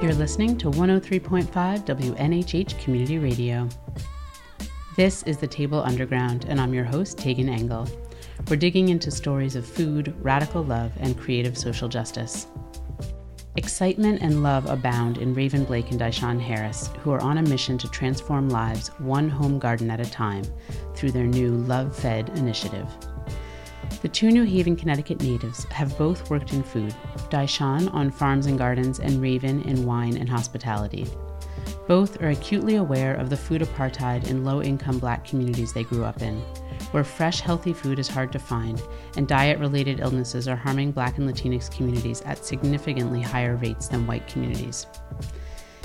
You're listening to 103.5 WNHH Community Radio. This is the Table Underground, and I'm your host, Tagan Engel. We're digging into stories of food, radical love, and creative social justice. Excitement and love abound in Raven Blake and Dyshawn Harris, who are on a mission to transform lives one home garden at a time through their new Love Fed initiative. The two New Haven, Connecticut natives have both worked in food, Daishan on farms and gardens, and Raven in wine and hospitality. Both are acutely aware of the food apartheid in low income black communities they grew up in, where fresh, healthy food is hard to find, and diet related illnesses are harming Black and Latinx communities at significantly higher rates than white communities.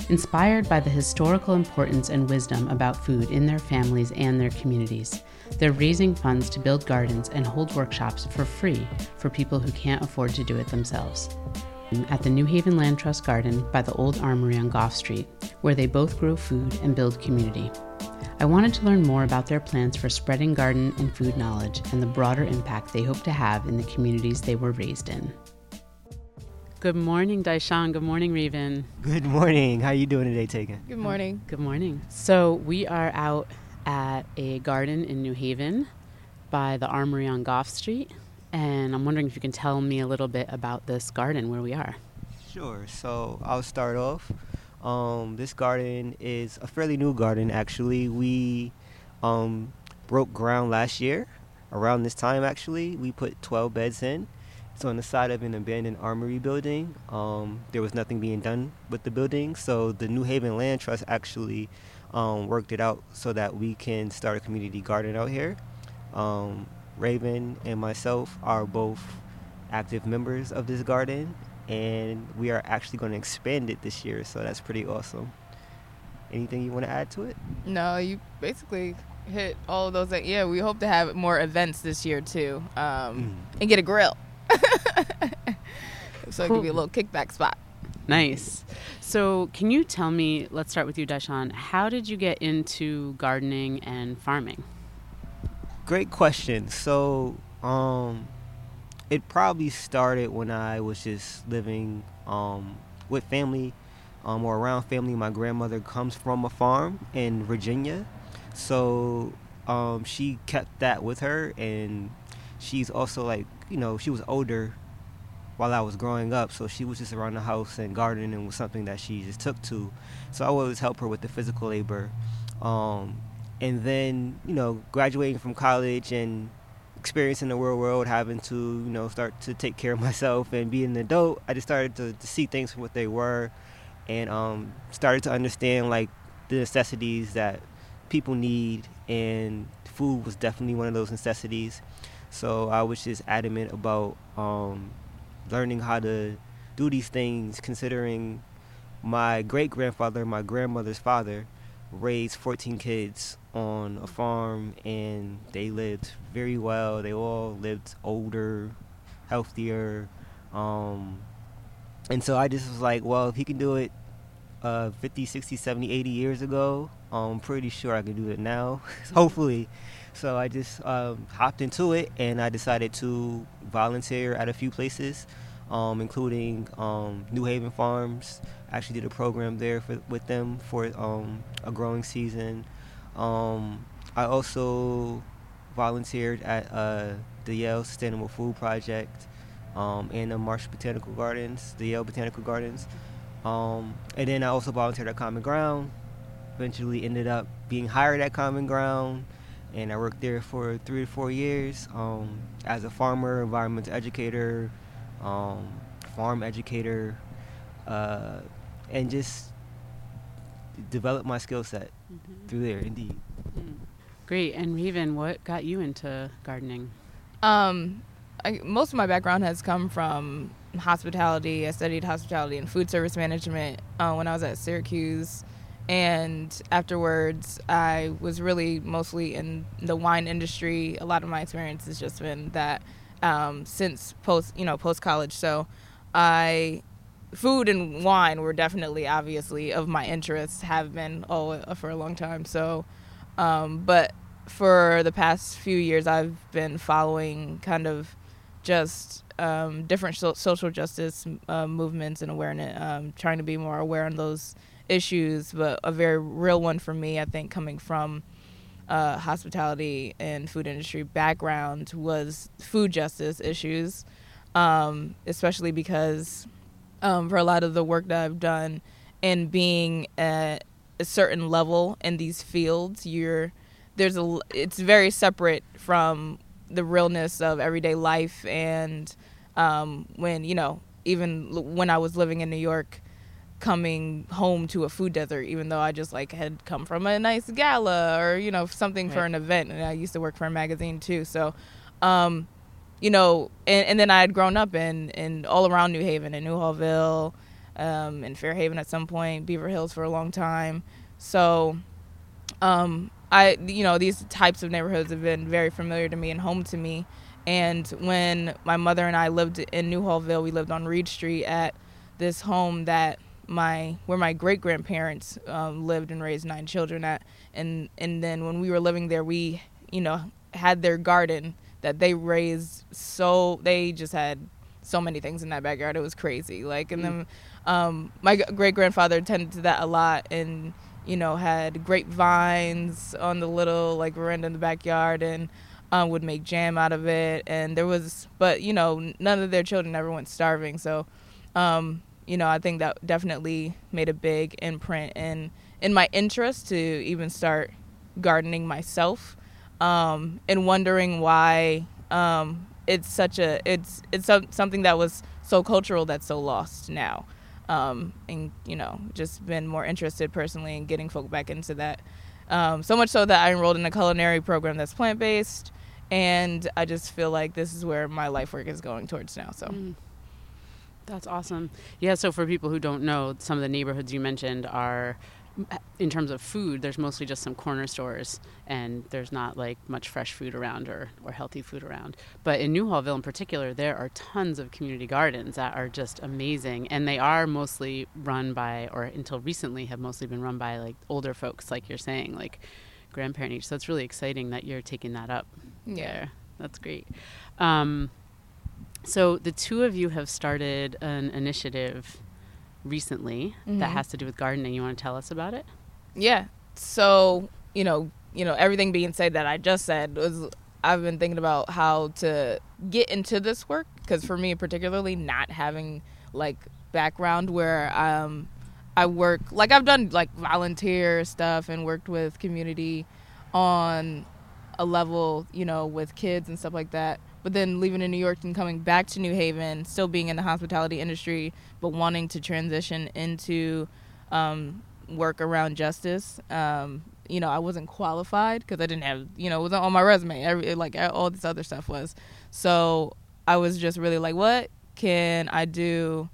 Inspired by the historical importance and wisdom about food in their families and their communities, they're raising funds to build gardens and hold workshops for free for people who can't afford to do it themselves. At the New Haven Land Trust Garden by the Old Armory on Goffe Street, where they both grow food and build community. I wanted to learn more about their plans for spreading garden and food knowledge and the broader impact they hope to have in the communities they were raised in. Good morning, Dyshawn. Good morning, Raven. Good morning. How are you doing today, Tagan? Good morning. Good morning. So we are out at a garden in New Haven by the Armory on Goffe Street, and I'm wondering if you can tell me a little bit about this garden where we are. Sure. So I'll start off. Um, this garden is a fairly new garden, actually. We um, broke ground last year, around this time, actually. We put 12 beds in. It's on the side of an abandoned armory building. Um, there was nothing being done with the building, so the New Haven Land Trust actually um, worked it out so that we can start a community garden out here. Um, Raven and myself are both active members of this garden, and we are actually going to expand it this year, so that's pretty awesome. Anything you want to add to it? No, you basically hit all of those. Like, yeah, we hope to have more events this year too, um, mm. and get a grill, so cool. it could be a little kickback spot. Nice. So, can you tell me? Let's start with you, Dyshawn. How did you get into gardening and farming? Great question. So, um, it probably started when I was just living um, with family um, or around family. My grandmother comes from a farm in Virginia, so um, she kept that with her, and she's also like you know she was older while I was growing up, so she was just around the house and gardening was something that she just took to. So I always help her with the physical labor. Um, and then you know graduating from college and experiencing the real world, having to you know start to take care of myself and be an adult, I just started to, to see things for what they were, and um, started to understand like the necessities that people need, and food was definitely one of those necessities. So I was just adamant about um, learning how to do these things, considering my great grandfather, my grandmother's father, raised 14 kids on a farm and they lived very well. They all lived older, healthier. Um, and so I just was like, well, if he can do it uh, 50, 60, 70, 80 years ago, I'm pretty sure I can do it now, hopefully. So I just um, hopped into it and I decided to volunteer at a few places, um, including um, New Haven Farms. I actually did a program there for, with them for um, a growing season. Um, I also volunteered at uh, the Yale Sustainable Food Project and the Marsh Botanical Gardens, the Yale Botanical Gardens. And then I also volunteered at Common Ground. Eventually ended up being hired at Common Ground, and I worked there for three to four years um, as a farmer, environmental educator, um, farm educator, uh, and just develop my skill set mm-hmm. through there. Indeed. Mm. Great. And Raven, what got you into gardening? Um, I, most of my background has come from hospitality. I studied hospitality and food service management uh, when I was at Syracuse. And afterwards, I was really mostly in the wine industry. A lot of my experience has just been that um, since post, you know, post college. So I food and wine were definitely obviously of my interests have been oh for a long time so um, but for the past few years i've been following kind of just um, different so- social justice uh, movements and awareness, um, trying to be more aware on those issues. But a very real one for me, I think, coming from uh, hospitality and food industry background was food justice issues, um, especially because um, for a lot of the work that I've done and being at a certain level in these fields, you're there's a it's very separate from the realness of everyday life and um, when you know even when I was living in New York coming home to a food desert even though I just like had come from a nice gala or you know something right. for an event and I used to work for a magazine too so um, you know and, and then I had grown up in in all around New Haven in Newhallville um, in Fairhaven at some point Beaver Hills for a long time so um, I you know these types of neighborhoods have been very familiar to me and home to me. And when my mother and I lived in Newhallville, we lived on Reed Street at this home that my where my great grandparents um, lived and raised nine children at. And and then when we were living there, we you know had their garden that they raised. So they just had so many things in that backyard. It was crazy. Like and mm. then um, my great grandfather tended to that a lot and you know, had grapevines on the little like veranda in the backyard and um, would make jam out of it. And there was, but you know, none of their children ever went starving. So, um, you know, I think that definitely made a big imprint in in my interest to even start gardening myself, um, and wondering why um, it's such a it's it's something that was so cultural that's so lost now um, and you know just been more interested personally in getting folk back into that. Um, so much so that I enrolled in a culinary program that's plant based, and I just feel like this is where my life work is going towards now. So. Mm. That's awesome. Yeah, so for people who don't know, some of the neighborhoods you mentioned are in terms of food, there's mostly just some corner stores, and there's not like much fresh food around or, or healthy food around. But in Newhallville in particular, there are tons of community gardens that are just amazing, and they are mostly run by, or until recently, have mostly been run by like older folks, like you're saying, like grandparent age. So it's really exciting that you're taking that up. Yeah, there. that's great. Um, so the two of you have started an initiative recently mm-hmm. that has to do with gardening. You want to tell us about it? Yeah. So, you know, you know, everything being said that I just said was I've been thinking about how to get into this work because for me particularly not having like background where um I work like I've done like volunteer stuff and worked with community on a level, you know, with kids and stuff like that but then leaving in New York and coming back to New Haven, still being in the hospitality industry, but wanting to transition into um, work around justice. Um, you know, I wasn't qualified because I didn't have, you know, it wasn't on my resume. Every, like all this other stuff was. So I was just really like, what can I do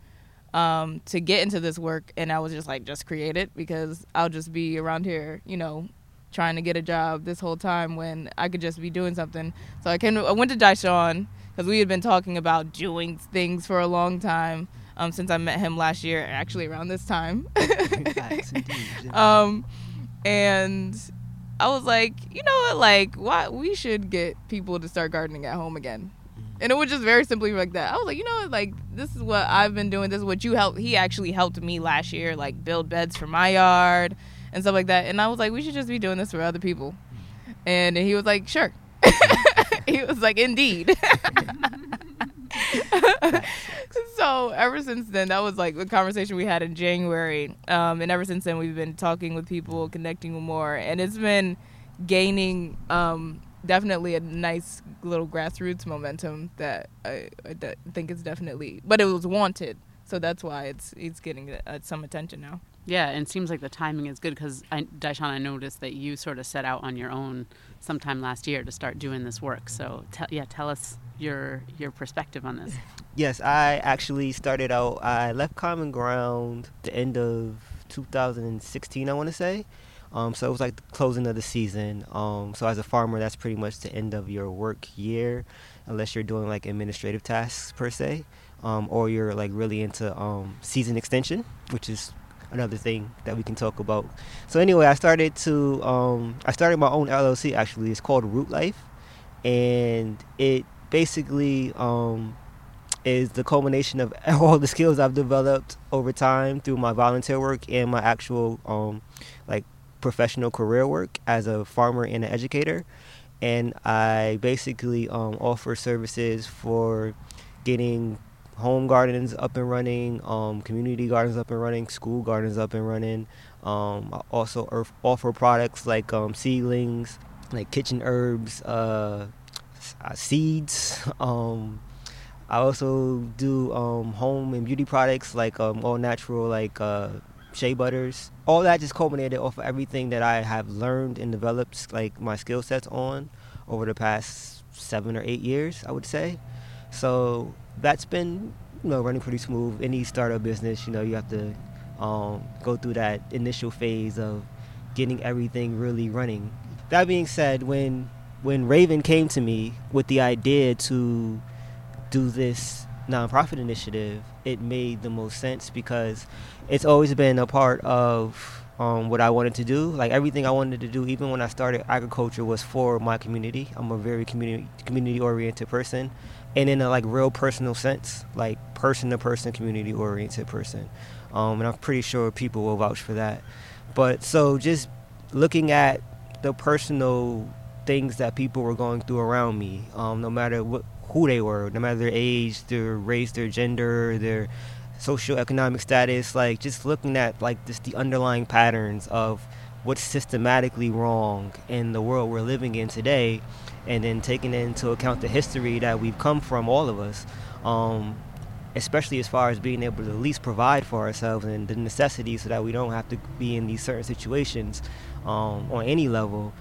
um, to get into this work? And I was just like, just create it because I'll just be around here, you know, trying to get a job this whole time when I could just be doing something. So I came. To, I went to Daishan because we had been talking about doing things for a long time um, since I met him last year, actually around this time. um, and I was like, you know what, like, why we should get people to start gardening at home again. Mm-hmm. And it was just very simply like that. I was like, you know what, like this is what I've been doing. This is what you helped. He actually helped me last year, like build beds for my yard and stuff like that. And I was like, we should just be doing this for other people. And he was like, sure. he was like, indeed. so ever since then, that was like the conversation we had in January. Um, and ever since then, we've been talking with people, connecting more, and it's been gaining um, definitely a nice little grassroots momentum that I, I de- think is definitely, but it was wanted. So that's why it's it's getting uh, some attention now. Yeah, and it seems like the timing is good because Daishan, I noticed that you sort of set out on your own sometime last year to start doing this work. So, yeah, tell us your your perspective on this. Yes, I actually started out. I left Common Ground the end of 2016, I want to say. Um, so it was like the closing of the season. Um, so as a farmer, that's pretty much the end of your work year, unless you're doing like administrative tasks per se, um, or you're like really into um, season extension, which is another thing that we can talk about. So anyway, I started to um, I started my own LLC actually. It's called Root Life, and it basically um, is the culmination of all the skills I've developed over time through my volunteer work and my actual um, like professional career work as a farmer and an educator. And I basically um, offer services for getting home gardens up and running, um, community gardens up and running, school gardens up and running. Um, I also offer products like um, seedlings, like kitchen herbs, uh, uh, seeds. Um, I also do um, home and beauty products like um, all natural, like uh, shea butters. All that just culminated off of everything that I have learned and developed, like my skill sets on over the past seven or eight years, I would say. So that's been, you know, running pretty smooth. Any startup business, you know, you have to um, go through that initial phase of getting everything really running. That being said, when when Raven came to me with the idea to do this nonprofit initiative, it made the most sense because it's always been a part of um, what I wanted to do. Like everything I wanted to do, even when I started agriculture, was for my community. I'm a very community community oriented person, and in a like real personal sense, like person to person, community oriented person. Um, and I'm pretty sure people will vouch for that. But so just looking at the personal things that people were going through around me, um, no matter what who they were, no matter their age, their race, their gender, their socioeconomic status, like just looking at like just the underlying patterns of what's systematically wrong in the world we're living in today, and then taking into account the history that we've come from, all of us, um, especially as far as being able to at least provide for ourselves and the necessities so that we don't have to be in these certain situations um, on any level.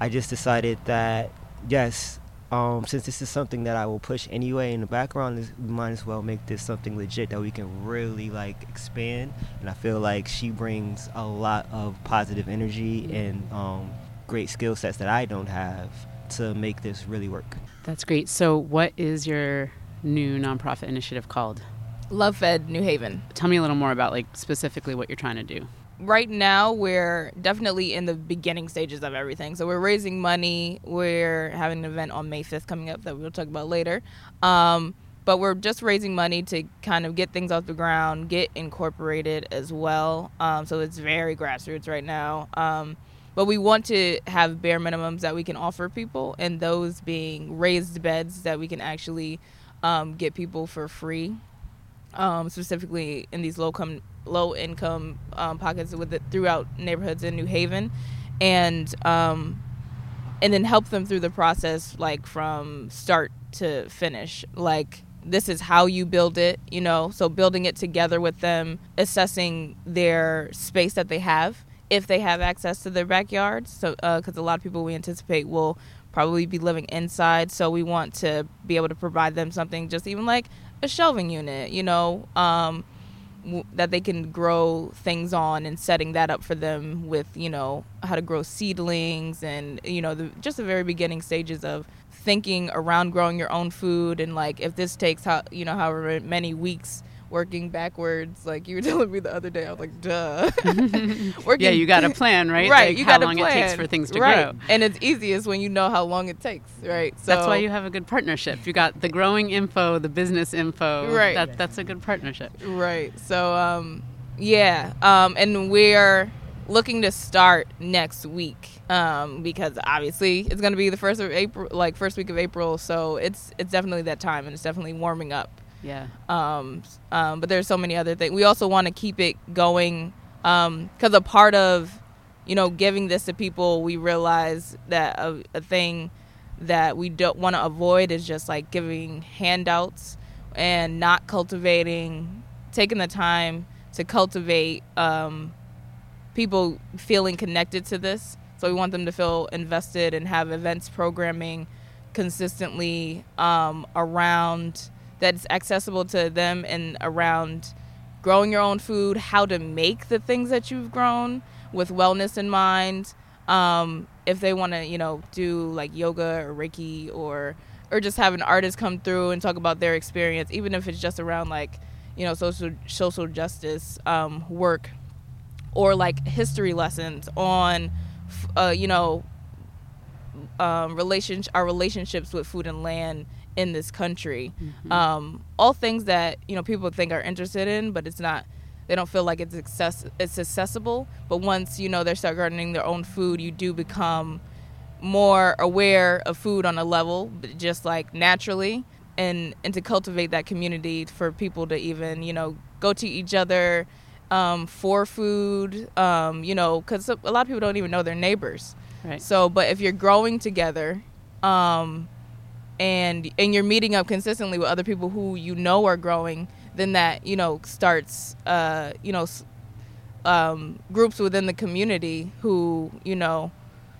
I just decided that yes, um, since this is something that I will push anyway in the background, we might as well make this something legit that we can really like expand. And I feel like she brings a lot of positive energy and um, great skill sets that I don't have to make this really work. That's great. So, what is your new nonprofit initiative called? Love Fed New Haven. Tell me a little more about like specifically what you're trying to do right now we're definitely in the beginning stages of everything. So we're raising money. We're having an event on May 5th coming up that we'll talk about later. Um, but we're just raising money to kind of get things off the ground, get incorporated as well. Um, so it's very grassroots right now. Um, but we want to have bare minimums that we can offer people, and those being raised beds that we can actually um, get people for free, um, specifically in these low com- low income um, pockets with it throughout neighborhoods in New Haven, and um, and then help them through the process, like from start to finish. Like this is how you build it, you know. So building it together with them, assessing their space that they have, if they have access to their backyards. So because uh, a lot of people we anticipate will probably be living inside, so we want to be able to provide them something, just even like a shelving unit, you know. Um, that they can grow things on and setting that up for them with you know how to grow seedlings and you know the, just the very beginning stages of thinking around growing your own food and like if this takes how you know however many weeks working backwards. Like you were telling me the other day, I was like, duh. yeah, you got a plan, right? Right. Like you how got long a plan. it takes for things to right. grow. And it's easiest when you know how long it takes, right? So that's why you have a good partnership. You got the growing info, the business info. Right. That, that's a good partnership. Right. So um, yeah, um, and we're looking to start next week um, because obviously it's going to be the first of April, like first week of April. So it's it's definitely that time, and it's definitely warming up. Yeah. Um, um, but there's so many other things. We also want to keep it going because um, a part of, you know, giving this to people, we realize that a, a thing that we don't want to avoid is just like giving handouts and not cultivating, taking the time to cultivate um, people feeling connected to this. So we want them to feel invested and have events programming consistently um, around that's accessible to them and around growing your own food, how to make the things that you've grown with wellness in mind. Um, if they want to, you know, do like yoga or Reiki or or just have an artist come through and talk about their experience, even if it's just around like, you know, social social justice um, work or like history lessons on, uh, you know, um, our relationships with food and land in this country. Mm-hmm. Um, all things that you know people think are interested in, but it's not. They don't feel like it's access it's accessible. But once you know they start gardening their own food, you do become more aware of food on a level, just like naturally, and and to cultivate that community for people to even you know go to each other um, for food. Um, you know, because a lot of people don't even know their neighbors. Right. So, but if you're growing together, um, and and you're meeting up consistently with other people who you know are growing, then that you know starts uh, you know um, groups within the community who you know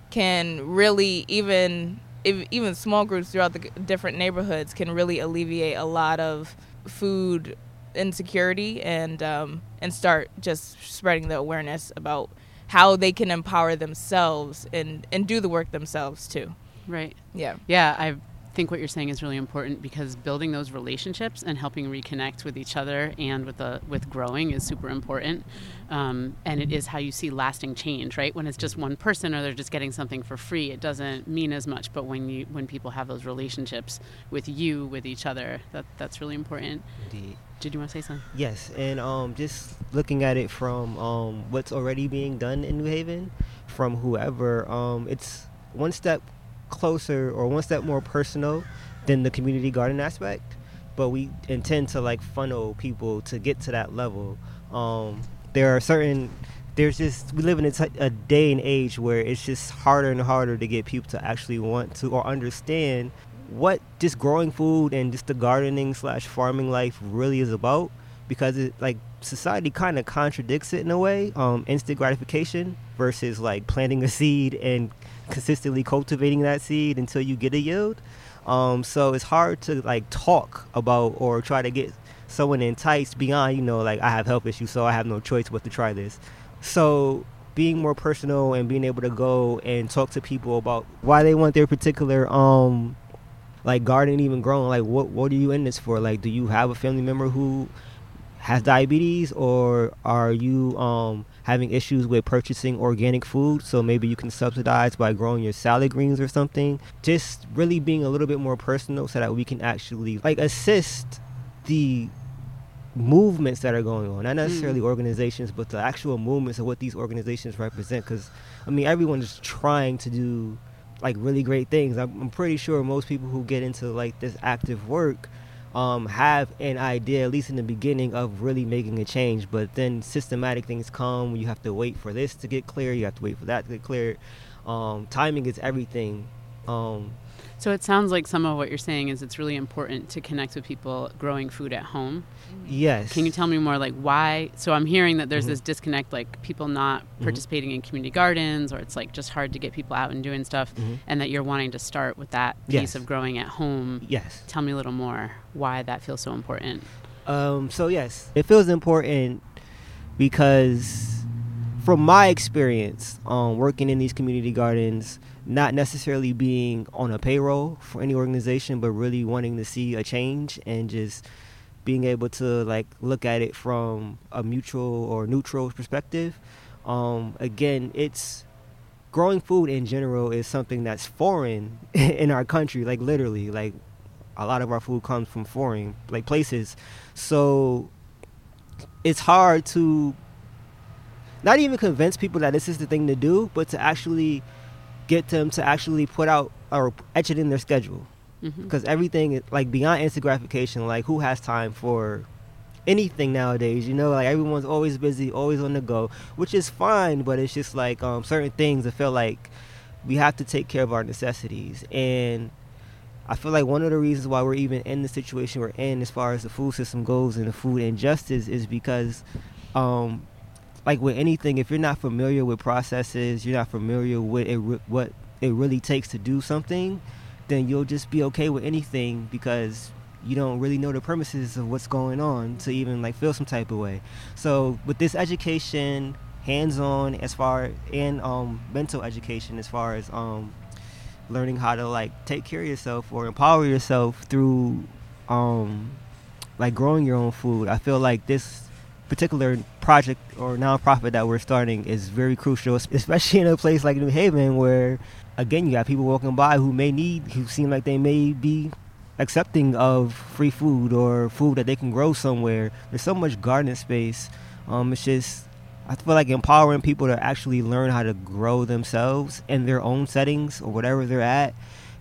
can really even if, even small groups throughout the different neighborhoods can really alleviate a lot of food insecurity and um, and start just spreading the awareness about how they can empower themselves and and do the work themselves too. Right. Yeah. Yeah, I think what you're saying is really important because building those relationships and helping reconnect with each other and with the with growing is super important. Um, and it is how you see lasting change, right? When it's just one person or they're just getting something for free, it doesn't mean as much. But when you when people have those relationships with you, with each other, that that's really important. Indeed. Did you want to say something? Yes, and um, just looking at it from um, what's already being done in New Haven, from whoever, um, it's one step closer or one step more personal than the community garden aspect. But we intend to like funnel people to get to that level. Um, there are certain, there's just we live in a, t- a day and age where it's just harder and harder to get people to actually want to or understand what just growing food and just the gardening slash farming life really is about because it like society kind of contradicts it in a way um instant gratification versus like planting a seed and consistently cultivating that seed until you get a yield. Um so it's hard to like talk about or try to get someone enticed beyond you know like i have health issues so i have no choice but to try this. So being more personal and being able to go and talk to people about why they want their particular um like garden even growing like what what are you in this for? Like do you have a family member who has diabetes or are you um having issues with purchasing organic food so maybe you can subsidize by growing your salad greens or something. Just really being a little bit more personal so that we can actually like assist the movements that are going on. Not hmm. necessarily organizations but the actual movements of what these organizations represent because i mean everyone is trying to do like really great things. I'm, I'm pretty sure most people who get into like this active work um, have an idea at least in the beginning of really making a change. But then systematic things come. You have to wait for this to get clear. You have to wait for that to get clear. Um, timing is everything. Um, So it sounds like some of what you're saying is it's really important to connect with people growing food at home. yes Can you tell me more like why? So I'm hearing that there's Mhm. this disconnect, like people not participating in community gardens, or it's like just hard to get people out and doing stuff, Mhm. and that you're wanting to start with that piece Yes. of growing at home. yes Tell me a little more why that feels so important. Um, so yes, it feels important because from my experience um, working in these community gardens, not necessarily being on a payroll for any organization, but really wanting to see a change and just being able to like look at it from a mutual or neutral perspective. Um, again, it's growing food in general is something that's foreign in our country, like literally, like a lot of our food comes from foreign like places. So it's hard to not even convince people that this is the thing to do, but to actually get them to actually put out or etch it in their schedule. hmm Because everything, like beyond instant gratification, like who has time for anything nowadays? You know, like everyone's always busy, always on the go, which is fine. But it's just like um, certain things. I feel like we have to take care of our necessities, and I feel like one of the reasons why we're even in the situation we're in, as far as the food system goes and the food injustice, is because, um, like with anything, if you're not familiar with processes, you're not familiar with it, what it really takes to do something, then you'll just be okay with anything because you don't really know the premises of what's going on to even like feel some type of way. So with this education, hands-on as far and um, mental education as far as um, learning how to like take care of yourself or empower yourself through um, like growing your own food. I feel like this particular project or nonprofit that we're starting is very crucial, especially in a place like New Haven where again you got people walking by who may need who seem like they may be accepting of free food or food that they can grow somewhere. There's so much garden space. Um, it's just I feel like empowering people to actually learn how to grow themselves in their own settings or whatever they're at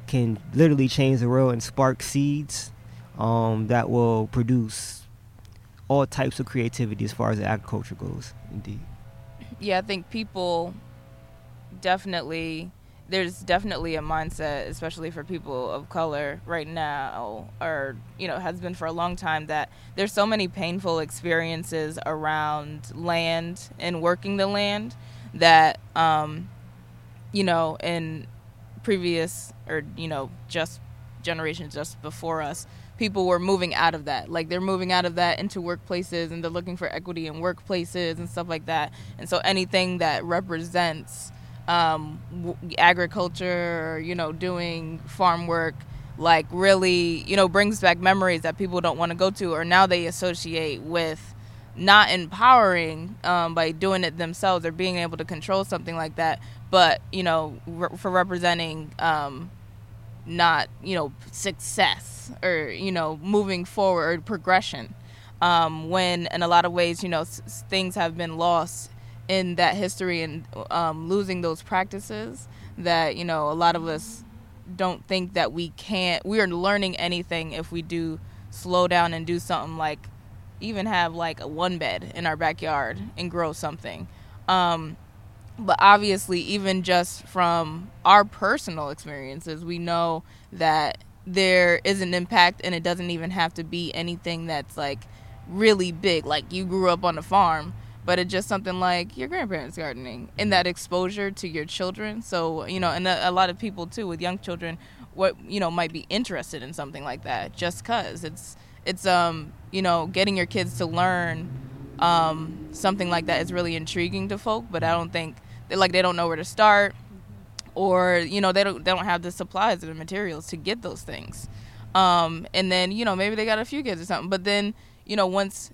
can literally change the world and spark seeds um, that will produce all types of creativity as far as agriculture goes. Indeed. Yeah, I think people definitely there's definitely a mindset, especially for people of color right now, or you know, has been for a long time, that there's so many painful experiences around land and working the land that, um, you know, in previous or you know, just generations just before us, people were moving out of that. Like they're moving out of that into workplaces, and they're looking for equity in workplaces and stuff like that. And so anything that represents um, w- agriculture or, you know, doing farm work, like really, you know, brings back memories that people don't want to go to or now they associate with not empowering um, by doing it themselves or being able to control something like that, but, you know, re- for representing um, not, you know, success or, you know, moving forward or progression. Um, when in a lot of ways, you know, s- things have been lost in that history and um, losing those practices that you know a lot of us don't think that we can't we are learning anything if we do slow down and do something like even have like a one bed in our backyard and grow something um, but obviously even just from our personal experiences we know that there is an impact and it doesn't even have to be anything that's like really big. Like you grew up on a farm but it's just something like your grandparents gardening and that exposure to your children. So you know and a, a lot of people too with young children what you know might be interested in something like that just cuz it's it's um you know getting your kids to learn um something like that is really intriguing to folk but i don't think like they don't know where to start or you know they don't they don't have the supplies or the materials to get those things um and then you know maybe they got a few kids or something but then you know once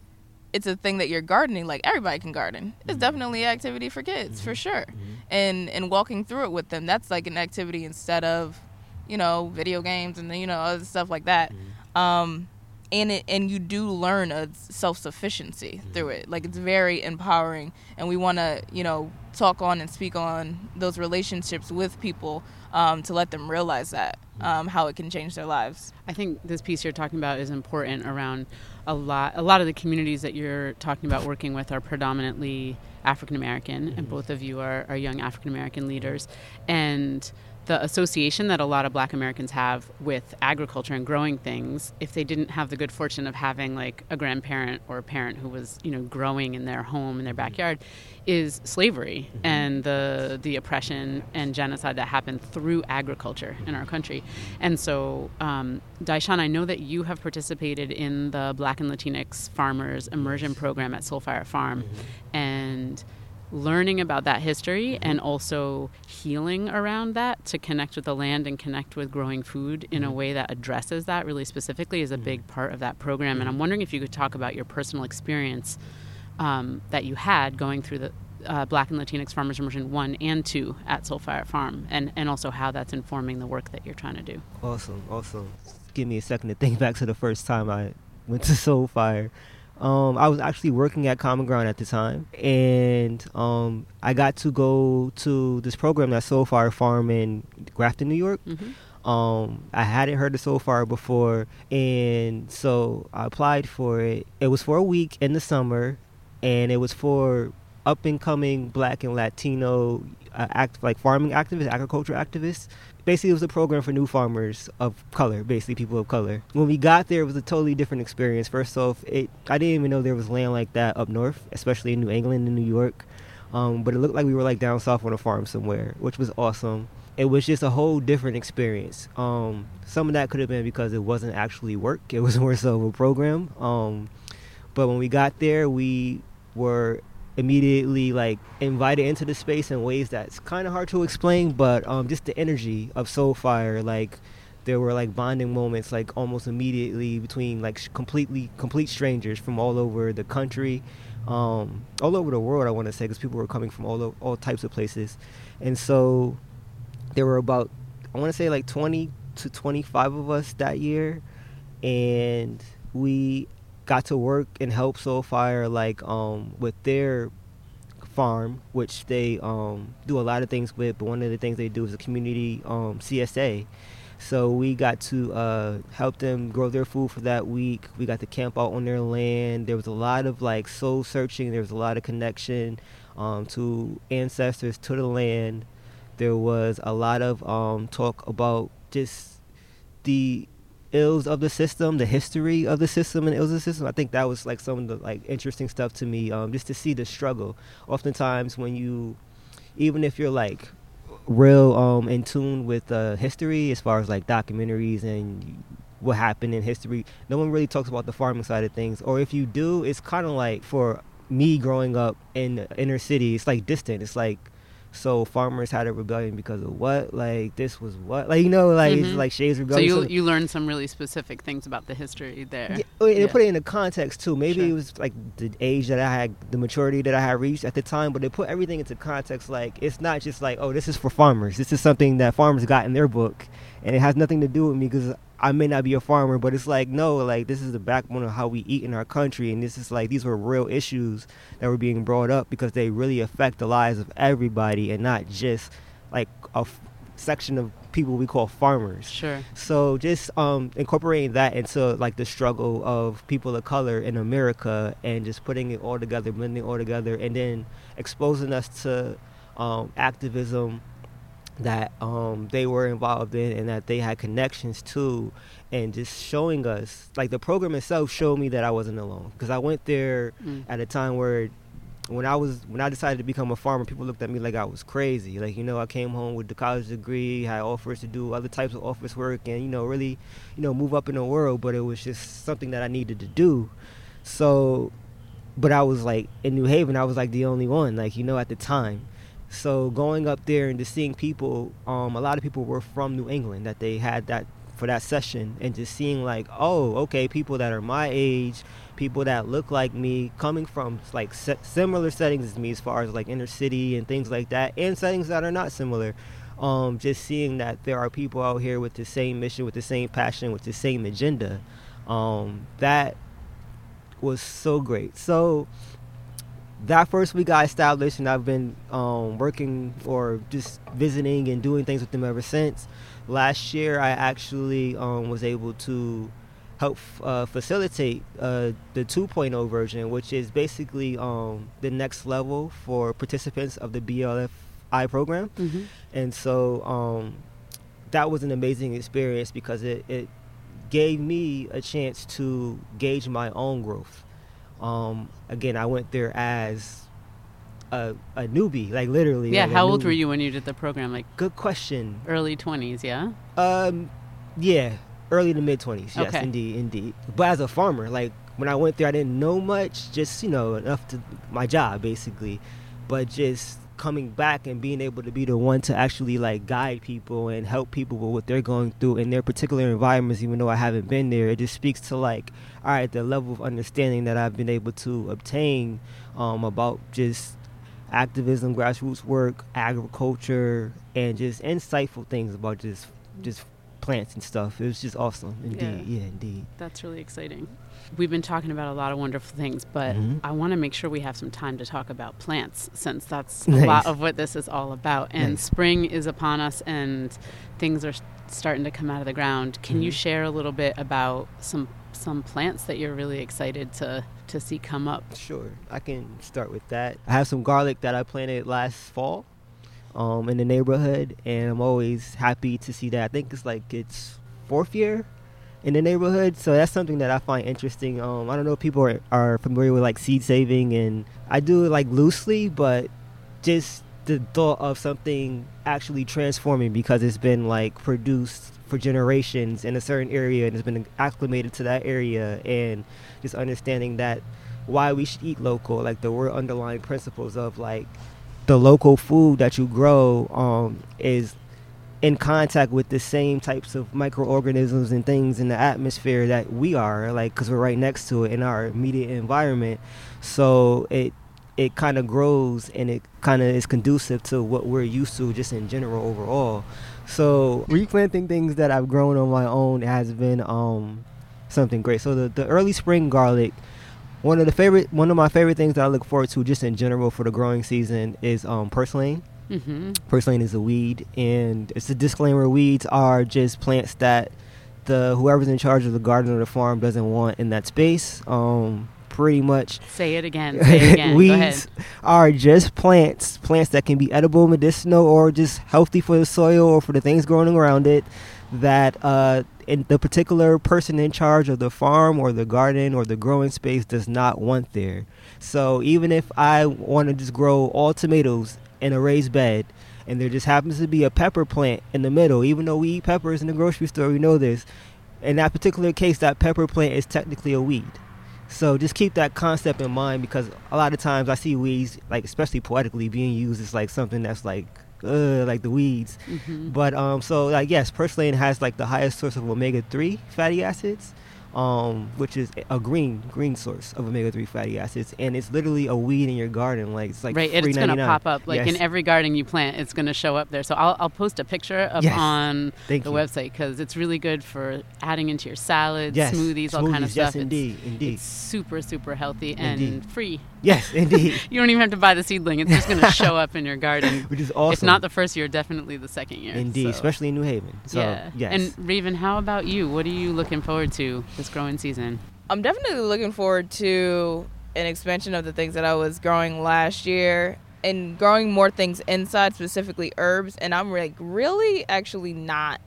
it's a thing that you're gardening like everybody can garden it's mm-hmm. definitely an activity for kids mm-hmm. for sure mm-hmm. and and walking through it with them that's like an activity instead of you know video games and you know other stuff like that mm-hmm. um and it and you do learn a self-sufficiency mm-hmm. through it like it's very empowering and we want to you know talk on and speak on those relationships with people um, to let them realize that um, how it can change their lives. I think this piece you're talking about is important around a lot. A lot of the communities that you're talking about working with are predominantly African American, mm-hmm. and both of you are, are young African American leaders, and the association that a lot of black Americans have with agriculture and growing things, if they didn't have the good fortune of having like a grandparent or a parent who was, you know, growing in their home in their backyard, is slavery mm-hmm. and the the oppression and genocide that happened through agriculture in our country. And so, um, Daishan, I know that you have participated in the Black and Latinx Farmers Immersion Program at Soulfire Farm, mm-hmm. and learning about that history and also healing around that to connect with the land and connect with growing food in a mm-hmm. way that addresses that really specifically is a big mm-hmm. part of that program. And I'm wondering if you could talk about your personal experience um, that you had going through the uh, Black and Latinx Farmers Immersion 1 and 2 at Soulfire Farm and, and also how that's informing the work that you're trying to do. Awesome, awesome. Give me a second to think back to the first time I went to Soulfire. Um, I was actually working at Common Ground at the time, and um, I got to go to this program at Soulfire Farm in Grafton, New York. Mm-hmm. Um, I hadn't heard of Soulfire before, and so I applied for it. It was for a week in the summer, and it was for up and coming Black and Latino uh, act like farming activists, agriculture activists basically it was a program for new farmers of color, basically people of color. When we got there, it was a totally different experience. First off, it I didn't even know there was land like that up north, especially in New England and New York. Um, but it looked like we were like down south on a farm somewhere, which was awesome. It was just a whole different experience. Um, some of that could have been because it wasn't actually work; it was more so of a program. Um, but when we got there, we were immediately like invited into the space in ways that's kind of hard to explain but um, just the energy of soulfire like there were like bonding moments like almost immediately between like sh- completely complete strangers from all over the country um, all over the world i want to say because people were coming from all, all types of places. And so there were about i want to say like 20 to 25 of us that year, and we got to work and help Soulfire like um with their farm, which they um do a lot of things with. But one of the things they do is a community um CSA. So we got to uh, help them grow their food for that week. We got to camp out on their land. There was a lot of like soul searching. There was a lot of connection um, to ancestors, to the land. There was a lot of um, talk about just the ills of the system, the history of the system and ills of the system. I think that was like some of the like interesting stuff to me, um, just to see the struggle. Oftentimes, when you, even if you're like real um, in tune with uh, history, as far as like documentaries and what happened in history, no one really talks about the farming side of things. Or if you do, it's kind of like for me growing up in the inner city, it's like distant. It's like so farmers had a rebellion because of what? Like this was what? Like you know, like mm-hmm. it's like Shays' rebellion. So you you learned some really specific things about the history there. Yeah, and yeah. put it in a context too. Maybe sure. it was like the age that I had, the maturity that I had reached at the time, but they put everything into context. Like it's not just like, oh, this is for farmers. This is something that farmers got in their book, and it has nothing to do with me because I may not be a farmer, but it's like no, like this is the backbone of how we eat in our country, and this is like these were real issues that were being brought up because they really affect the lives of everybody and not just like a f- section of people we call farmers. Sure. So just um, incorporating that into like the struggle of people of color in America and just putting it all together, blending it all together, and then exposing us to um, activism that um, they were involved in and that they had connections to and just showing us like the program itself showed me that i wasn't alone. Because i went there mm. at a time where when i was when i decided to become a farmer people looked at me like i was crazy. Like you know i came home with the college degree had offers to do other types of office work and you know really you know move up in the world but it was just something that i needed to do. So but i was like in new haven i was like the only one like you know at the time so going up there and just seeing people, um, a lot of people were from New England that they had that for that session, and just seeing like, oh, okay, people that are my age, people that look like me, coming from like se- similar settings as me, as far as like inner city and things like that, and settings that are not similar. Um, just seeing that there are people out here with the same mission, with the same passion, with the same agenda, um, that was so great. So that first week I established, and I've been um, working or just visiting and doing things with them ever since. Last year, I actually um, was able to help uh, facilitate uh, the 2.0 version, which is basically um, the next level for participants of the BLFI program. Mm-hmm. And so um, that was an amazing experience because it, it gave me a chance to gauge my own growth. Um, again, I went there as a, a newbie, like literally. Yeah, like how old were you when you did the program? Like, good question. Early twenties, yeah. Um, yeah, early to mid twenties. Yes, okay. indeed, indeed. But as a farmer, like when I went there, I didn't know much, just you know enough to my job basically, but just coming back and being able to be the one to actually like guide people and help people with what they're going through in their particular environments even though I haven't been there it just speaks to like all right the level of understanding that I've been able to obtain um, about just activism grassroots work agriculture and just insightful things about just just plants and stuff. It was just awesome. Indeed. Yeah, yeah indeed. That's really exciting We've been talking about a lot of wonderful things, but mm-hmm. I want to make sure we have some time to talk about plants since that's nice. a lot of what this is all about. And nice. spring is upon us and things are starting to come out of the ground. Can mm-hmm. you share a little bit about some some plants that you're really excited to to see come up? Sure. I can start with that. I have some garlic that I planted last fall um, in the neighborhood and I'm always happy to see that. I think it's like it's fourth year in the neighborhood. So that's something that I find interesting. Um, I don't know if people are, are familiar with like seed saving, and I do it like loosely, but just the thought of something actually transforming because it's been like produced for generations in a certain area and it's been acclimated to that area, and just understanding that why we should eat local, like the word underlying principles of like the local food that you grow um, is in contact with the same types of microorganisms and things in the atmosphere that we are like because we're right next to it in our immediate environment so it it kind of grows and it kind of is conducive to what we're used to just in general overall. So replanting things that I've grown on my own has been um, something great. So the, the early spring garlic, one of the favorite one of my favorite things that I look forward to just in general for the growing season is um, purslane. Mm-hmm. Is a weed, and it's a disclaimer: weeds are just plants that the whoever's in charge of the garden or the farm doesn't want in that space. Um, pretty much. Say it again. Say it again. weeds are just plants, plants that can be edible, medicinal, or just healthy for the soil or for the things growing around it. That uh, the particular person in charge of the farm or the garden or the growing space does not want there. So even if I want to just grow all tomatoes in a raised bed, and there just happens to be a pepper plant in the middle, even though we eat peppers in the grocery store, we know this. In that particular case, that pepper plant is technically a weed. So just keep that concept in mind because a lot of times I see weeds, like especially poetically, being used as like something that's like, uh, like the weeds. Mm-hmm. But um, so like yes, purslane has like the highest source of omega three fatty acids um, which is a green green source of omega three fatty acids, and it's literally a weed in your garden. Like it's like right, it's going to pop up like yes. in every garden you plant. It's going to show up there. So I'll, I'll post a picture up yes. on Thank the you. website because it's really good for adding into your salads, yes. smoothies, all kind of stuff. indeed, it's, indeed. It's super super healthy and Indeed. free. Yes, indeed. you don't even have to buy the seedling. It's just going to show up in your garden. Which is awesome. If not the first year, definitely the second year. Indeed, So, especially in New Haven. So, yeah. yes. And Raven, how about you? What are you looking forward to this growing season? I'm definitely looking forward to an expansion of the things that I was growing last year and growing more things inside, specifically herbs. And I'm like really actually not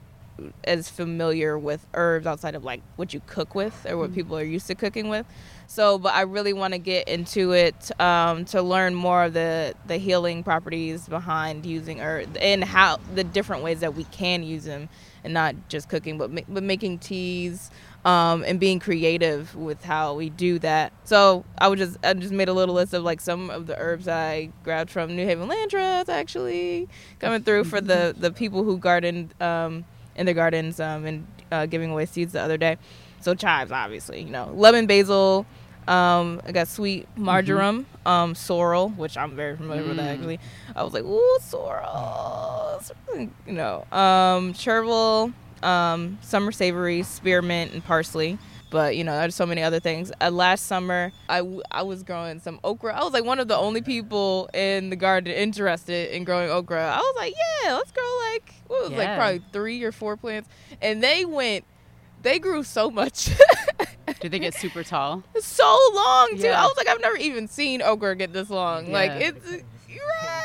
as familiar with herbs outside of like what you cook with or what mm-hmm. people are used to cooking with. So, but I really want to get into it um, to learn more of the the healing properties behind using herbs and how the different ways that we can use them, and not just cooking, but ma- but making teas um, and being creative with how we do that. So I would just I just made a little list of like some of the herbs I grabbed from New Haven Land Trust actually coming through for the the people who gardened um, in their gardens um, and uh, giving away seeds the other day. So chives, obviously, you know, lemon basil. Um, I got sweet marjoram, um, sorrel, which I'm very familiar with. Mm. Actually, I was like, ooh, sorrel, you know, um, chervil, um, summer savory, spearmint, and parsley. But you know, there's so many other things. Uh, last summer, I, w- I was growing some okra. I was like one of the only people in the garden interested in growing okra. I was like, yeah, let's grow like what was it, like probably three or four plants, and they went. They grew so much, Do they get super tall? so long too. Yeah. I was like, I've never even seen okra get this long. Like it's right.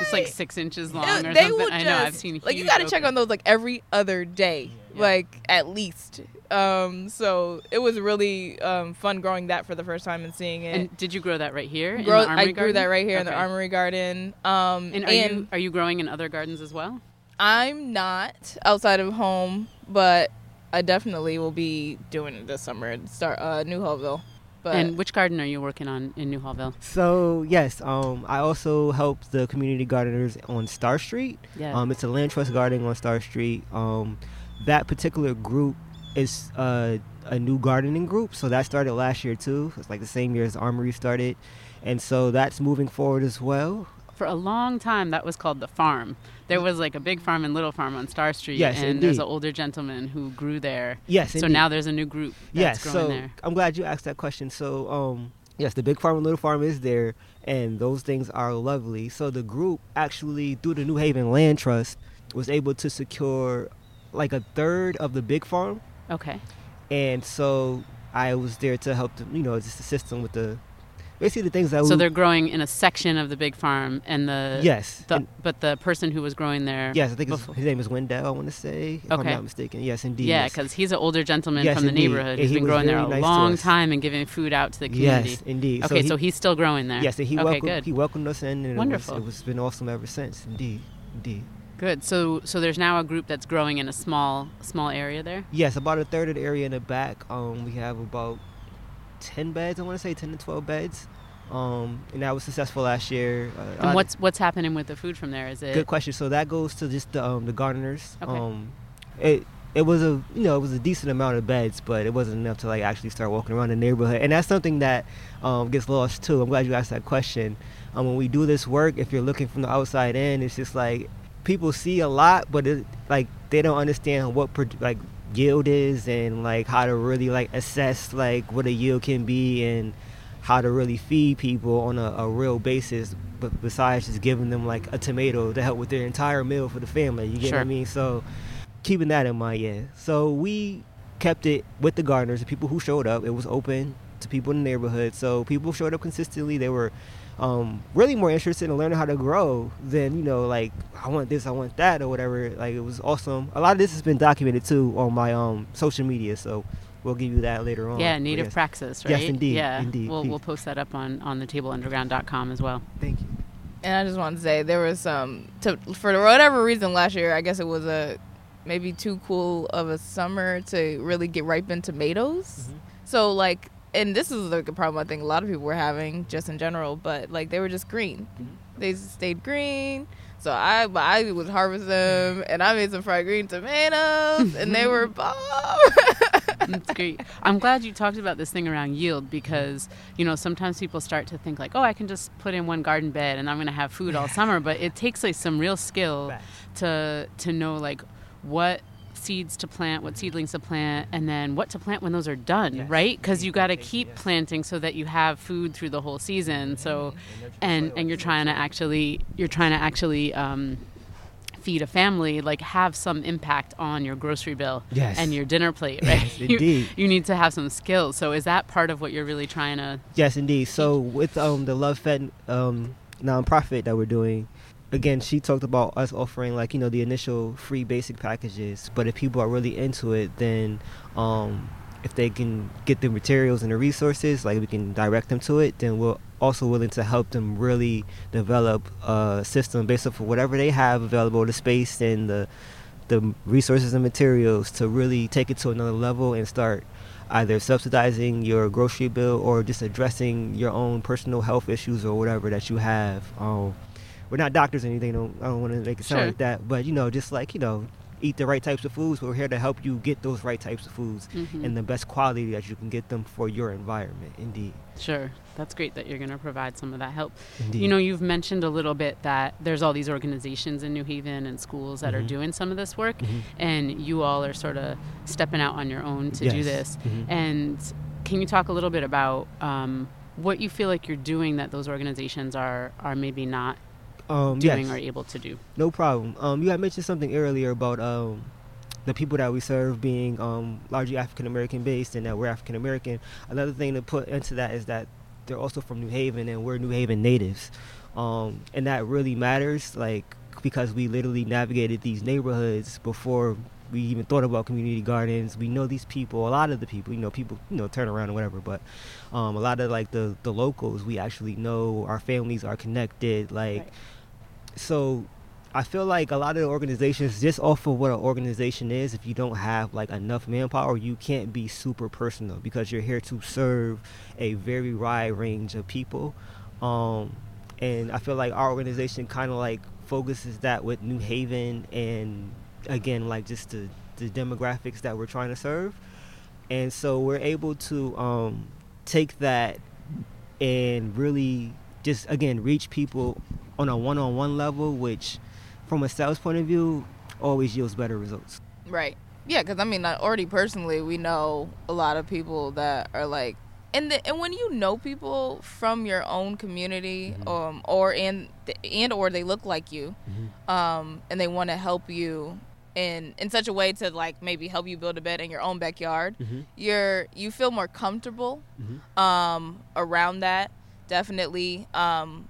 It's like six inches long Uh, or they something. will I know. I've just- seen like you got to check on those like every other day, Yeah. like at least. Um, so it was really um, fun growing that for the first time and seeing it. And did you grow that right here? in Grow, the Armory I grew garden? that right here in the Armory Garden. Um, And are you are you growing in other gardens as well? I'm not outside of home, but I definitely will be doing it this summer at start uh, Newhallville. But and which garden are you working on in Newhallville? So yes, um, I also help the community gardeners on Starr Street. Yeah. Um, it's a land trust gardening on Starr Street. Um, that particular group is uh, a new gardening group, so that started last year too. It's like the same year as Armory started, and so that's moving forward as well. For a long time, that was called the farm. There was like a big farm and little farm on Starr Street, Yes, and there's an older gentleman who grew there. Yes, So indeed. now there's a new group that's yes, growing so there. I'm glad you asked that question. So, um, yes, the big farm and little farm is there, and those things are lovely. So the group actually, through the New Haven Land Trust, was able to secure like a third of the big farm, Okay. and so I was there to help them, you know, just assist them with the basically the things that So we, they're growing in a section of the big farm, and the yes, the, and- but the person who was growing there. yes, I think his, his name is Wendell. I want to say, if I'm not mistaken. Yes, indeed. Yeah, yes. because he's an older gentleman Yes, from the neighborhood who's been growing there a nice long time and giving food out to the community. Yes, indeed. Okay, he- so he's still growing there. Yes, and he okay, welcomed good. he welcomed us in, and Wonderful. It was, it was been awesome ever since. Indeed, indeed. Good. So so there's now a group that's growing in a small small area there. Yes, about a third of the area in the back. Um, we have about ten beds. I want to say ten to twelve beds. Um, and that was successful last year. Uh, And what's what's happening with the food from there? Is it good question? So that goes to just the um the gardeners. Okay. Um, it it was a you know it was a decent amount of beds, but it wasn't enough to like actually start walking around the neighborhood, and that's something that um, gets lost too. I'm glad you asked that question. Um, when we do this work, if you're looking from the outside in, it's just like people see a lot, but it, like they don't understand what like yield is and like how to really like assess like what a yield can be and how to really feed people on a, a real basis but besides just giving them like a tomato to help with their entire meal for the family you get Sure. what i mean? So keeping that in mind yeah. So we kept it with the gardeners the people who showed up. It was open to people in the neighborhood so people showed up consistently. They were um, really more interested in learning how to grow than you know like I want this, I want that, or whatever. Like it was awesome. A lot of this has been documented too on my um social media, so we'll give you that later on. Yeah, But native yes. praxis, Yes, indeed, Yeah, indeed, We'll we'll post that up on on thetableunderground.com as well. Thank you. And I just want to say there was some to for whatever reason last year. I guess it was a maybe too cool of a summer to really get ripened tomatoes. So like, and this is like a problem I think a lot of people were having just in general. But like they were just green. Mm-hmm. They just stayed green. So I I would harvest them and I made some fried green tomatoes and they were bomb. That's great. I'm glad you talked about this thing around yield because, you know, sometimes people start to think like, oh, I can just put in one garden bed and I'm going to have food all summer. But it takes like some real skill to to know like what seeds to plant, what seedlings to plant, and then what to plant when those are done, Yes. right? Because you got to keep yes. planting so that you have food through the whole season. So, and and you're trying to actually you're trying to actually um, feed a family, like have some impact on your grocery bill Yes. and your dinner plate, right? Yes, You- indeed. You, need to have some skills. So is that part of what you're really trying to? Yes, indeed. So with um the Love Fed um nonprofit that we're doing, again, she talked about us offering like you know the initial free basic packages. But if people are really into it, then um if they can get the materials and the resources, like we can direct them to it, then we're also willing to help them really develop a system based off of whatever they have available, the space and the the resources and materials to really take it to another level and start either subsidizing your grocery bill or just addressing your own personal health issues or whatever that you have. Um, we're not doctors or anything. Don't, I don't want to make it sound Sure. like that, but you know, just like you know, eat the right types of foods. We're here to help you get those right types of foods Mhm. and the best quality that you can get them for your environment. Indeed. Sure, that's great that you're going to provide some of that help. Indeed. You know, you've mentioned a little bit that there's all these organizations in New Haven and schools that are Mhm. doing some of this work, Mhm. and you all are sort of stepping out on your own to do Yes. this. Mhm. And can you talk a little bit about um, what you feel like you're doing that those organizations are are maybe not um, doing yes. or able to do? No problem. Um, you had mentioned something earlier about um, the people that we serve being um, largely African American based and that we're African American. Another thing to put into that is that they're also from New Haven and we're New Haven natives. Um, and that really matters, like, because we literally navigated these neighborhoods before we even thought about community gardens. We know these people, a lot of the people, you know, people, you know, turn around or whatever, but um, a lot of like the, the locals, we actually know our families are connected. Like, Right. So I feel like a lot of the organizations, just off of what an organization is, if you don't have like enough manpower, you can't be super personal because you're here to serve a very wide range of people. Um, and I feel like our organization kind of like focuses that with New Haven and again, like just the, the demographics that we're trying to serve. And so we're able to um, take that and really just again reach people on a one-on-one level which from a sales point of view always yields better results Right. Yeah, because I mean, I already personally, we know a lot of people that are like, and the, and when you know people from your own community, Mhm. um, or and and or they look like you, Mm-hmm. um, and they want to help you in in such a way to like maybe help you build a bed in your own backyard, mm-hmm. you're you feel more comfortable Mm-hmm. um, around that definitely um,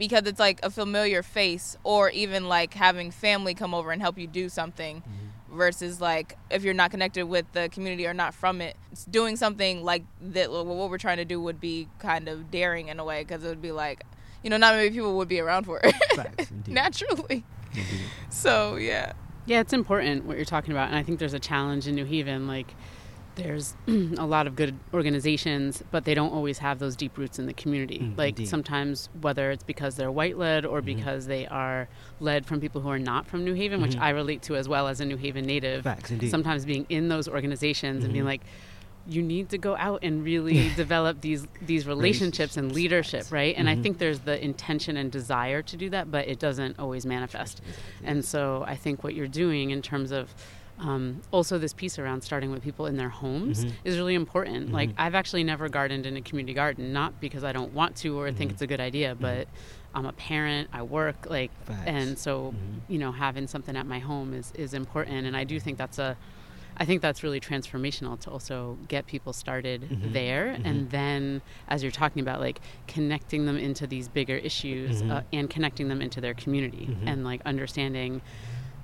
because it's like a familiar face or even like having family come over and help you do something mm-hmm. versus like if you're not connected with the community or not from it it's doing something like that what we're trying to do would be kind of daring in a way because it would be like you know not many people would be around for it Facts, indeed. naturally Indeed. so yeah Yeah, it's important what you're talking about, and I think there's a challenge in New Haven. Like, there's a lot of good organizations, but they don't always have those deep roots in the community. Mm, like indeed. sometimes, whether it's because they're white led or Mhm. because they are led from people who are not from New Haven, which Mhm. I relate to as well as a New Haven native. Facts, indeed. Sometimes being in those organizations and being Mhm. like, you need to go out and really develop these these relationships and leadership, right? And I Mhm. think there's the intention and desire to do that, but it doesn't always manifest. And so I think what you're doing in terms of um, also this piece around starting with people in their homes Mhm. is really important. Like Mhm. I've actually never gardened in a community garden, not because I don't want to or think Mhm. it's a good idea, but I'm a parent, I work, like, Facts. and so Mhm. you know having something at my home is is important, and I do think that's a I think that's really transformational to also get people started Mhm. there, Mhm. and then as you're talking about, like connecting them into these bigger issues Mhm. uh, and connecting them into their community, Mhm. and like understanding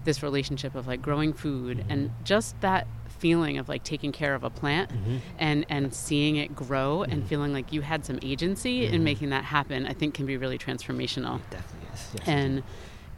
this relationship of like growing food and just that feeling of like taking care of a plant Mhm. and and seeing it grow and Mhm. feeling like you had some agency Mhm. in making that happen i think can be really transformational Definitely is. Yes, and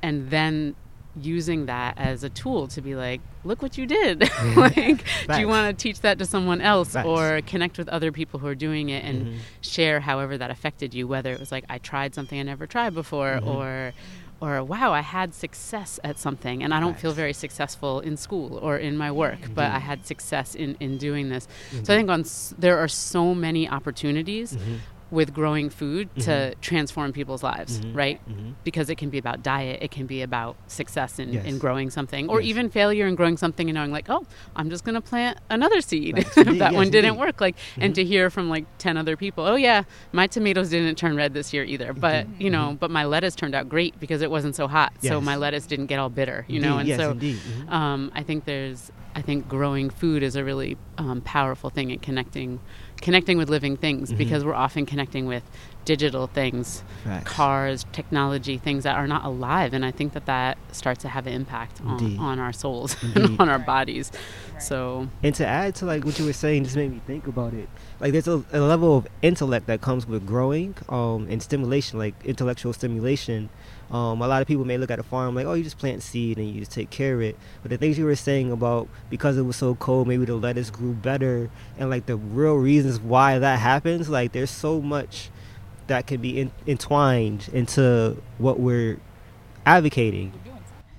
and then using that as a tool to be like look what you did like do you want to teach that to someone else Facts. or connect with other people who are doing it and Mhm. share however that affected you whether it was like i tried something i never tried before Mhm. or or wow i had success at something and i don't feel very successful in school or in my mm-hmm. work but i mm-hmm. had success in in doing this. So i mm-hmm. think on s- there are so many opportunities Mhm. With growing food to Mhm. transform people's lives Mhm. right Mhm. because it can be about diet it can be about success in, in growing something or Yes. even failure in growing something and knowing like oh i'm just going to plant another seed Facts. if Indeed, that yes, one didn't indeed. work like and Mhm. to hear from like 10 other people oh yeah my tomatoes didn't turn red this year either but Mhm. you know Mhm. but my lettuce turned out great because it wasn't so hot so my lettuce didn't get all bitter you know and yes, so indeed. Um, I think there's I think growing food is a really um, powerful thing in connecting connecting with living things Mhm. because we're often connecting with digital things Facts. cars technology things that are not alive and I think that that starts to have an impact on, on our souls and on our bodies so And to add to like what you were saying, just made me think about it. Like there's a, a level of intellect that comes with growing um, and stimulation, like intellectual stimulation. Um, a lot of people may look at a farm like, oh, you just plant seed and you just take care of it. But the things you were saying about because it was so cold, maybe the lettuce grew better, and like the real reasons why that happens, like there's so much that can be in, entwined into what we're advocating.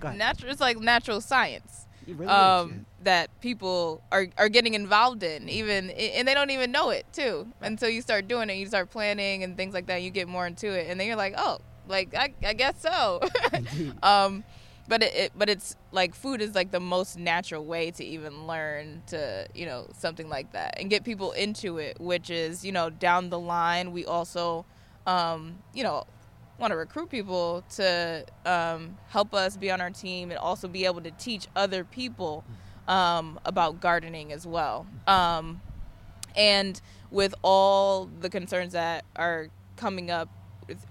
Natural, it's like natural science. Really um, that people are, are getting involved in even and they don't even know it too until you start doing it you start planning and things like that you get more into it and then you're like oh like i, I guess so um but it, it but it's like food is like the most natural way to even learn to you know something like that and get people into it which is you know down the line we also um you know want to recruit people to um, help us be on our team and also be able to teach other people um, about gardening as well. Um, and with all the concerns that are coming up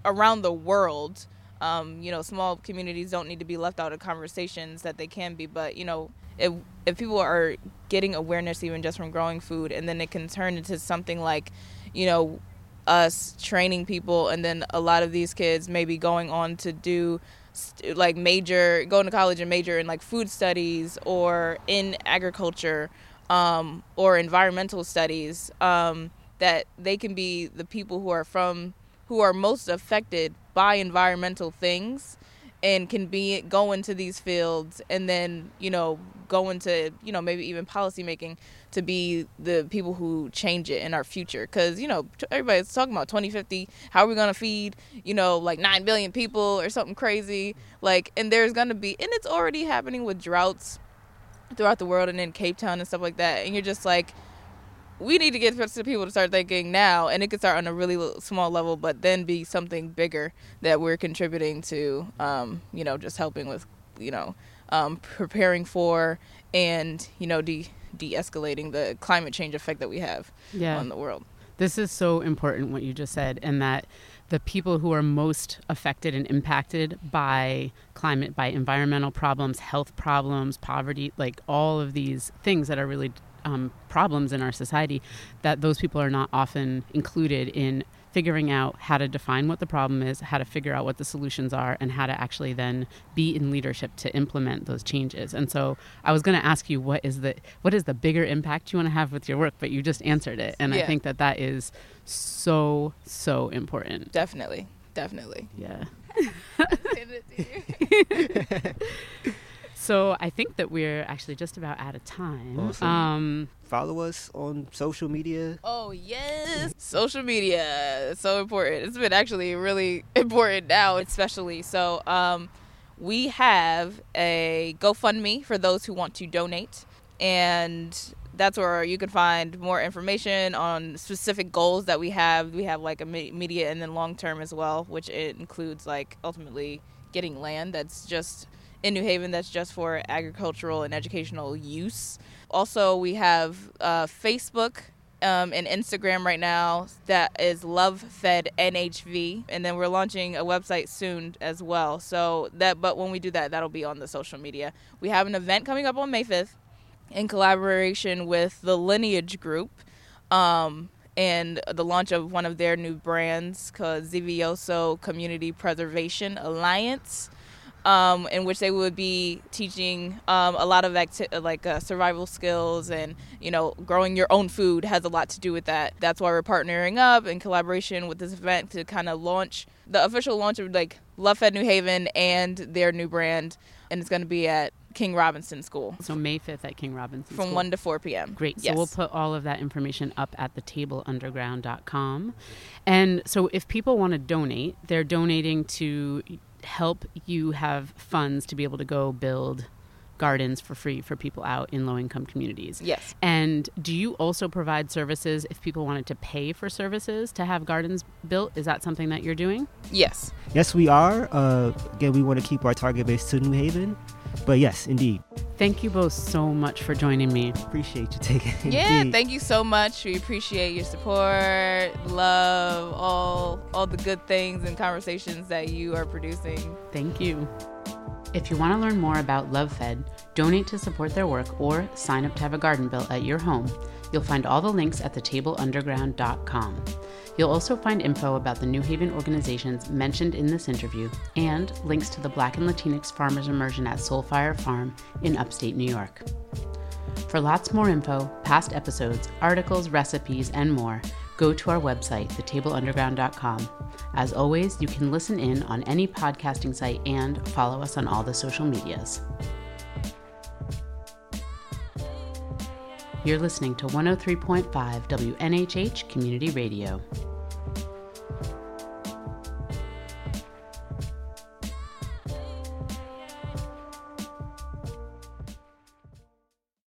around the world, um, you know, small communities don't need to be left out of conversations that they can be. But you know, if if people are getting awareness even just from growing food, and then it can turn into something like, you know, us training people and then a lot of these kids maybe going on to do like major going to college and major in like food studies or in agriculture um, or environmental studies um, that they can be the people who are from who are most affected by environmental things and can be go into these fields and then you know go into you know maybe even policy making to be the people who change it in our future. Because you know everybody's talking about 2050 how are we to feed you know like 9 billion people or something crazy? Like and there's to be and it's already happening with droughts throughout the world and in cape town and stuff like that. And you're just like we need to get to people to start thinking now and it could start on a really small level but then be something bigger that we're contributing to um, you know just helping with you know um, preparing for and you know de de-escalating the climate change effect that we have yeah. on the world. This is so important what you just said, and that the people who are most affected and impacted by climate, by environmental problems, health problems, poverty, like all of these things that are really um, problems in our society, that those people are not often included in figuring out how to define what the problem is, how to figure out what the solutions are, and how to actually then be in leadership to implement those changes. And so I was going to ask you what is the what is the bigger impact you want to have with your work, but you just answered it, and Yeah. I think that that is so so important. Definitely, definitely. Yeah. So I think that we're actually just about out of time. Awesome. Um, Follow us on social media. Oh yes, social media is so important. It's been actually really important now, especially. So, um, we have a GoFundMe for those who want to donate, and that's where you can find more information on specific goals that we have. We have like a me- immediate and then long term as well, which it includes like ultimately getting land that's just in New Haven that's just for agricultural and educational use. Also, we have uh, Facebook um, and Instagram right now that is Love Fed NHV, and then we're launching a website soon as well. So that, but when we do that, that'll be on the social media. We have an event coming up on May fifth in collaboration with the Lineage Group. Um, and the launch of one of their new brands called Zivioso Community Preservation Alliance um, in which they would be teaching um, a lot of acti- like uh, survival skills and you know growing your own food has a lot to do with that. That's why we're partnering up in collaboration with this event to kind of launch the official launch of like Love Fed New Haven and their new brand, and it's going to be at King Robinson School so May 5th at King Robinson. from School. 1 to 4 p.m. Great. So we'll put all of that information up at thetableunderground.com. And so if people want to donate, they're donating to help you have funds to be able to go build gardens for free for people out in low income communities. Yes. And do you also provide services if people wanted to pay for services to have gardens built? Is that something that you're doing? Yes. Yes, we are. Uh, again, we want to keep our target base to New Haven. But yes, indeed. Thank you both so much for joining me. Appreciate you taking it. Yeah, Indeed. thank you so much. We appreciate your support, love, all all the good things and conversations that you are producing. Thank you. If you want to learn more about Love Fed, donate to support their work, or sign up to have a garden built at your home, you'll find all the links at thetableunderground.com. You'll also find info about the New Haven organizations mentioned in this interview and links to the Black and Latinx Farmers Immersion at Soul Fire Farm in upstate New York. For lots more info, past episodes, articles, recipes, and more, go to our website, thetableunderground.com. As always, you can listen in on any podcasting site and follow us on all the social medias. You're listening to 103.5 WNHH Community Radio.